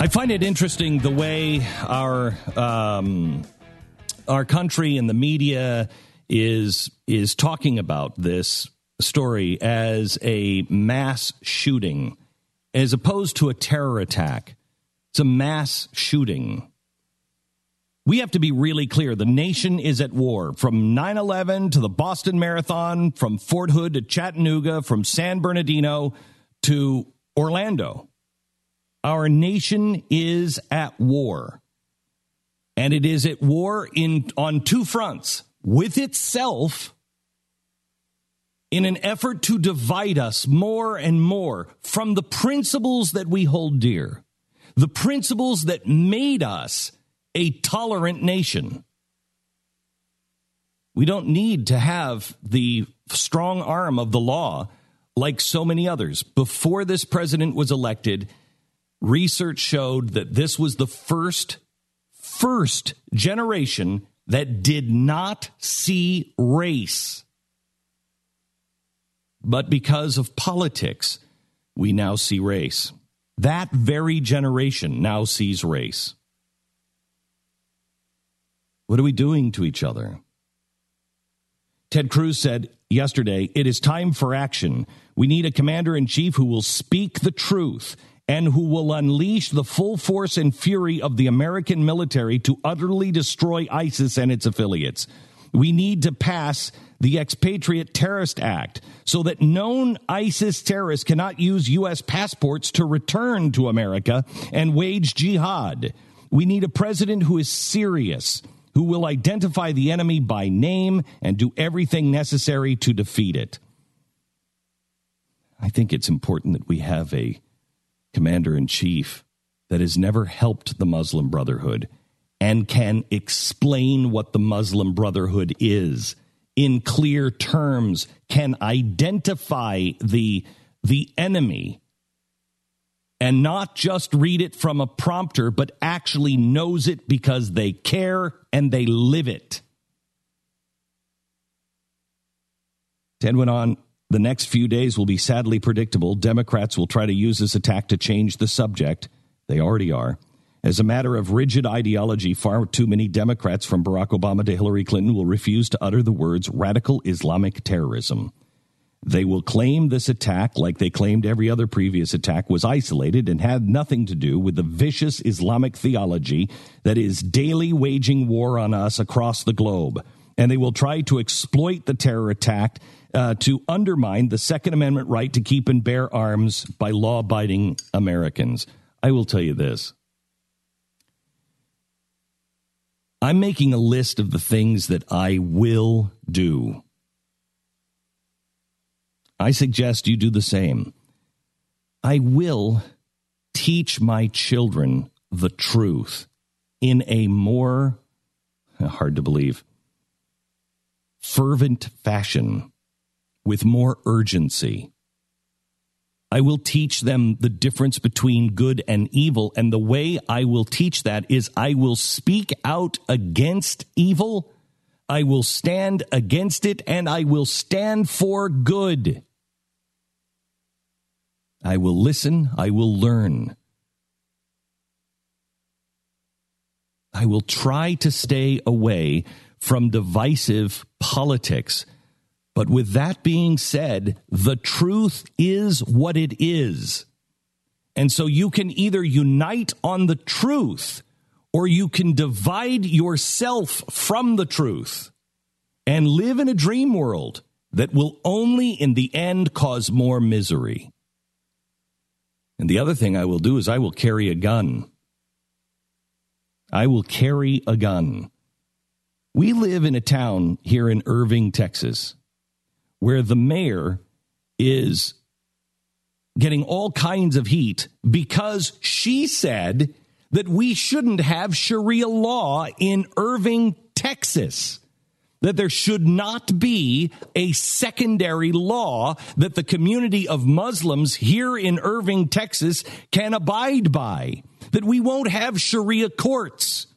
I find it interesting the way our um, our country and the media is is talking about this story as a mass shooting, as opposed to a terror attack. It's a mass shooting. We have to be really clear. The nation is at war from 9 11 to the Boston Marathon, from Fort Hood to Chattanooga, from San Bernardino to Orlando. Our nation is at war. And it is at war in on two fronts with itself in an effort to divide us more and more from the principles that we hold dear, the principles that made us a tolerant nation. We don't need to have the strong arm of the law like so many others. Before this president was elected, research showed that this was the first first generation that did not see race but because of politics, we now see race. That very generation now sees race. What are we doing to each other? Ted Cruz said yesterday, It is time for action. We need a commander in chief who will speak the truth and who will unleash the full force and fury of the American military to utterly destroy ISIS and its affiliates. We need to pass the Expatriate Terrorist Act so that known ISIS terrorists cannot use U.S. passports to return to America and wage jihad. We need a president who is serious, who will identify the enemy by name and do everything necessary to defeat it. I think it's important that we have a commander in chief that has never helped the Muslim Brotherhood and can explain what the Muslim Brotherhood is in clear terms, can identify the, the enemy and not just read it from a prompter, but actually knows it because they care and they live it. Ted went on. The next few days will be sadly predictable. Democrats will try to use this attack to change the subject. They already are. As a matter of rigid ideology, far too many Democrats from Barack Obama to Hillary Clinton will refuse to utter the words radical Islamic terrorism. They will claim this attack, like they claimed every other previous attack, was isolated and had nothing to do with the vicious Islamic theology that is daily waging war on us across the globe. And they will try to exploit the terror attack uh, to undermine the Second Amendment right to keep and bear arms by law abiding Americans. I will tell you this I'm making a list of the things that I will do. I suggest you do the same. I will teach my children the truth in a more, hard to believe, fervent fashion with more urgency. I will teach them the difference between good and evil. And the way I will teach that is I will speak out against evil. I will stand against it and I will stand for good. I will listen. I will learn. I will try to stay away from divisive politics but with that being said, the truth is what it is. And so you can either unite on the truth or you can divide yourself from the truth and live in a dream world that will only in the end cause more misery. And the other thing I will do is I will carry a gun. I will carry a gun. We live in a town here in Irving, Texas where the mayor is getting all kinds of heat because she said that we shouldn't have Sharia law in Irving, Texas. That there should not be a secondary law that the community of Muslims here in Irving, Texas can abide by. That we won't have Sharia courts.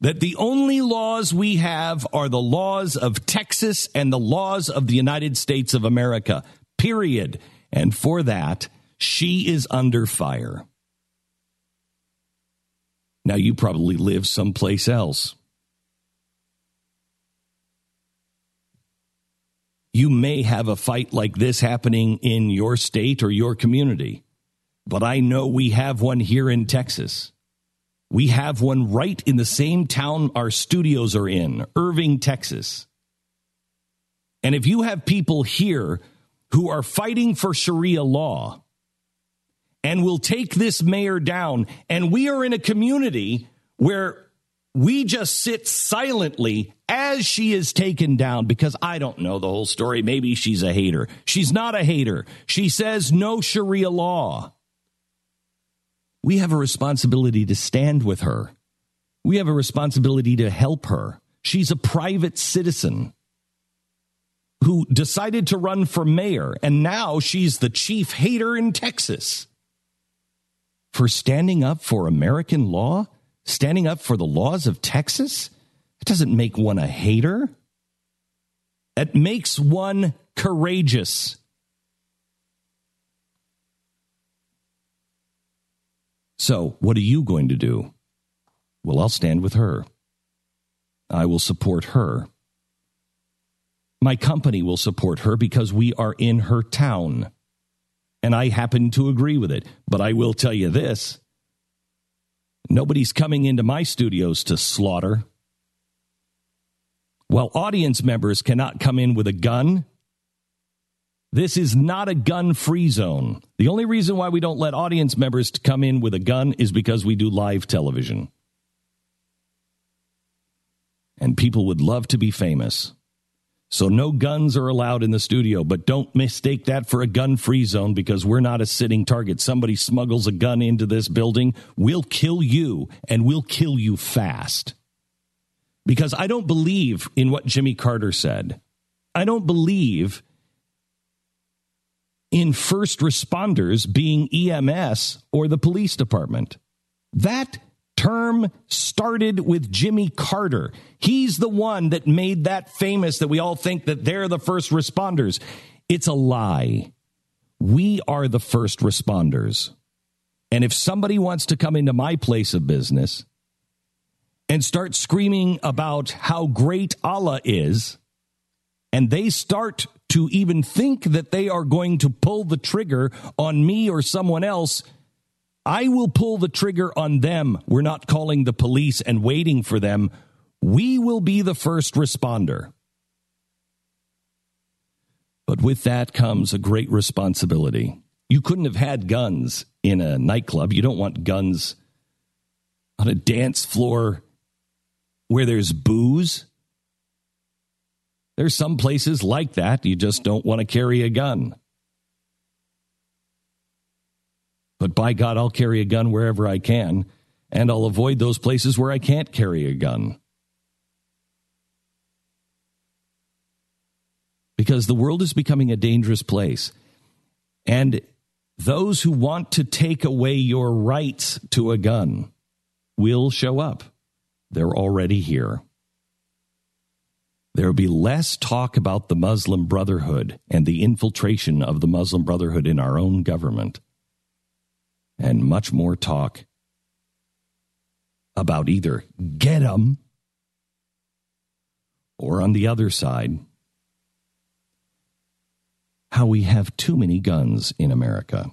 That the only laws we have are the laws of Texas and the laws of the United States of America, period. And for that, she is under fire. Now, you probably live someplace else. You may have a fight like this happening in your state or your community, but I know we have one here in Texas. We have one right in the same town our studios are in, Irving, Texas. And if you have people here who are fighting for Sharia law and will take this mayor down, and we are in a community where we just sit silently as she is taken down because I don't know the whole story. Maybe she's a hater. She's not a hater. She says no Sharia law we have a responsibility to stand with her. We have a responsibility to help her. She's a private citizen who decided to run for mayor, and now she's the chief hater in Texas. For standing up for American law, standing up for the laws of Texas, it doesn't make one a hater. It makes one courageous. So, what are you going to do? Well, I'll stand with her. I will support her. My company will support her because we are in her town. And I happen to agree with it. But I will tell you this nobody's coming into my studios to slaughter. While audience members cannot come in with a gun, this is not a gun free zone. The only reason why we don't let audience members come in with a gun is because we do live television. And people would love to be famous. So no guns are allowed in the studio, but don't mistake that for a gun free zone because we're not a sitting target. Somebody smuggles a gun into this building, we'll kill you and we'll kill you fast. Because I don't believe in what Jimmy Carter said. I don't believe in first responders being EMS or the police department. That term started with Jimmy Carter. He's the one that made that famous that we all think that they're the first responders. It's a lie. We are the first responders. And if somebody wants to come into my place of business and start screaming about how great Allah is, and they start to even think that they are going to pull the trigger on me or someone else, I will pull the trigger on them. We're not calling the police and waiting for them. We will be the first responder. But with that comes a great responsibility. You couldn't have had guns in a nightclub. You don't want guns on a dance floor where there's booze. There's some places like that. You just don't want to carry a gun. But by God, I'll carry a gun wherever I can, and I'll avoid those places where I can't carry a gun. Because the world is becoming a dangerous place. And those who want to take away your rights to a gun will show up. They're already here there will be less talk about the Muslim Brotherhood and the infiltration of the Muslim Brotherhood in our own government, and much more talk about either get them or on the other side, how we have too many guns in America.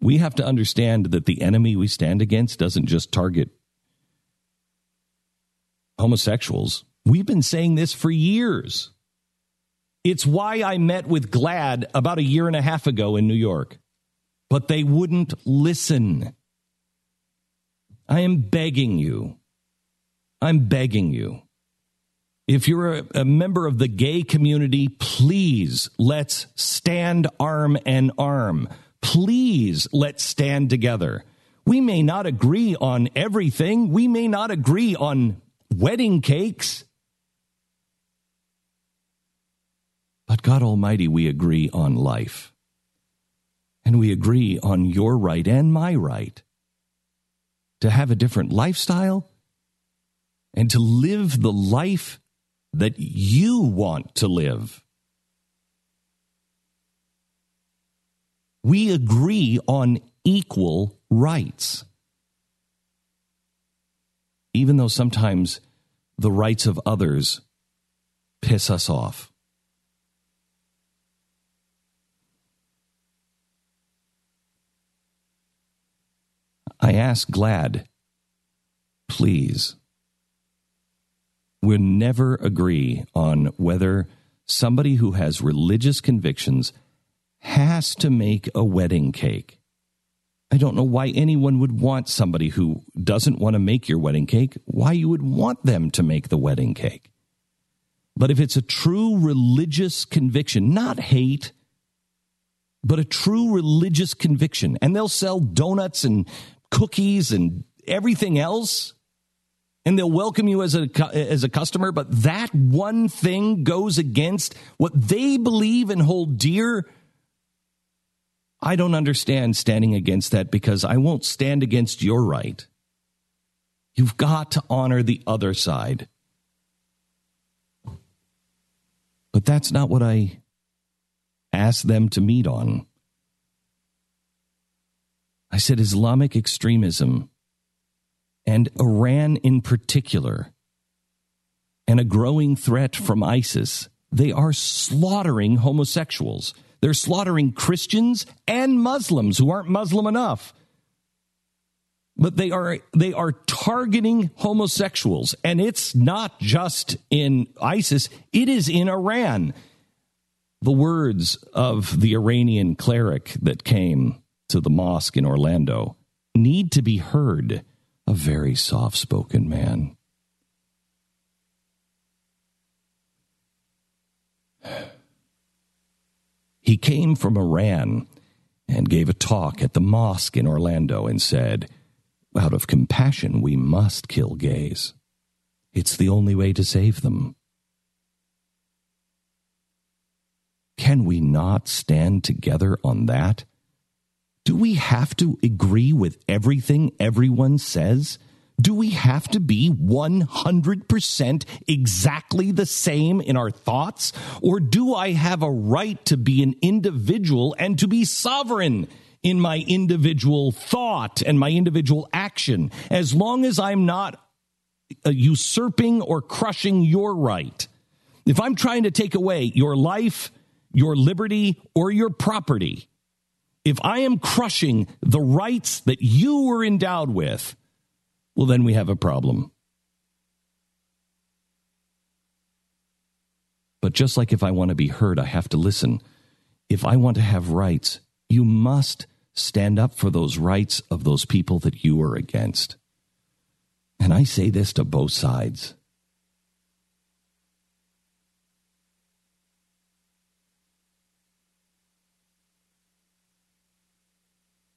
We have to understand that the enemy we stand against doesn't just target homosexuals. We've been saying this for years. It's why I met with GLAAD about a year and a half ago in New York, but they wouldn't listen. I am begging you. I'm begging you. If you're a, a, member of the gay community, please let's stand arm and arm. Please let's stand together. We may not agree on everything. We may not agree on wedding cakes. But God Almighty, we agree on life. And we agree on your right and my right to have a different lifestyle and to live the life that you want to live. We agree on equal rights. Even though sometimes the rights of others piss us off. I ask GLAAD, please We'll never agree on whether somebody who has religious convictions has to make a wedding cake. I don't know why anyone would want somebody who doesn't want to make your wedding cake, why you would want them to make the wedding cake. But if it's a true religious conviction, not hate, but a true religious conviction, and they'll sell donuts and cookies and everything else and they'll welcome you as a as a customer but that one thing goes against what they believe and hold dear i don't understand standing against that because i won't stand against your right. You've got to honor the other side. But that's not what i asked them to meet on. I said islamic extremism and Iran in particular, and a growing threat from ISIS, they are slaughtering homosexuals. They're slaughtering Christians and Muslims who aren't Muslim enough. But they are they are targeting homosexuals and it's not just in ISIS, it is in Iran. The words of the Iranian cleric that came to the mosque in Orlando need to be heard a very soft spoken man. He came from Iran and gave a talk at the mosque in Orlando and said, Out of compassion, we must kill gays. It's the only way to save them. Can we not stand together on that? Do we have to agree with everything everyone says? Do we have to be 100% exactly the same in our thoughts? Or do I have a right to be an individual and to be sovereign in my individual thought and my individual action as long as I'm not uh, usurping or crushing your right? If I'm trying to take away your life, your liberty, or your property, if I am crushing the rights that you were endowed with, well, then we have a problem. But just like if I want to be heard, I have to listen. If I want to have rights, you must stand up for those rights of those people that you are against. And I say this to both sides.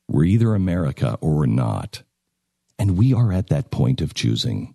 We're either America or we're not. And we are at that point of choosing.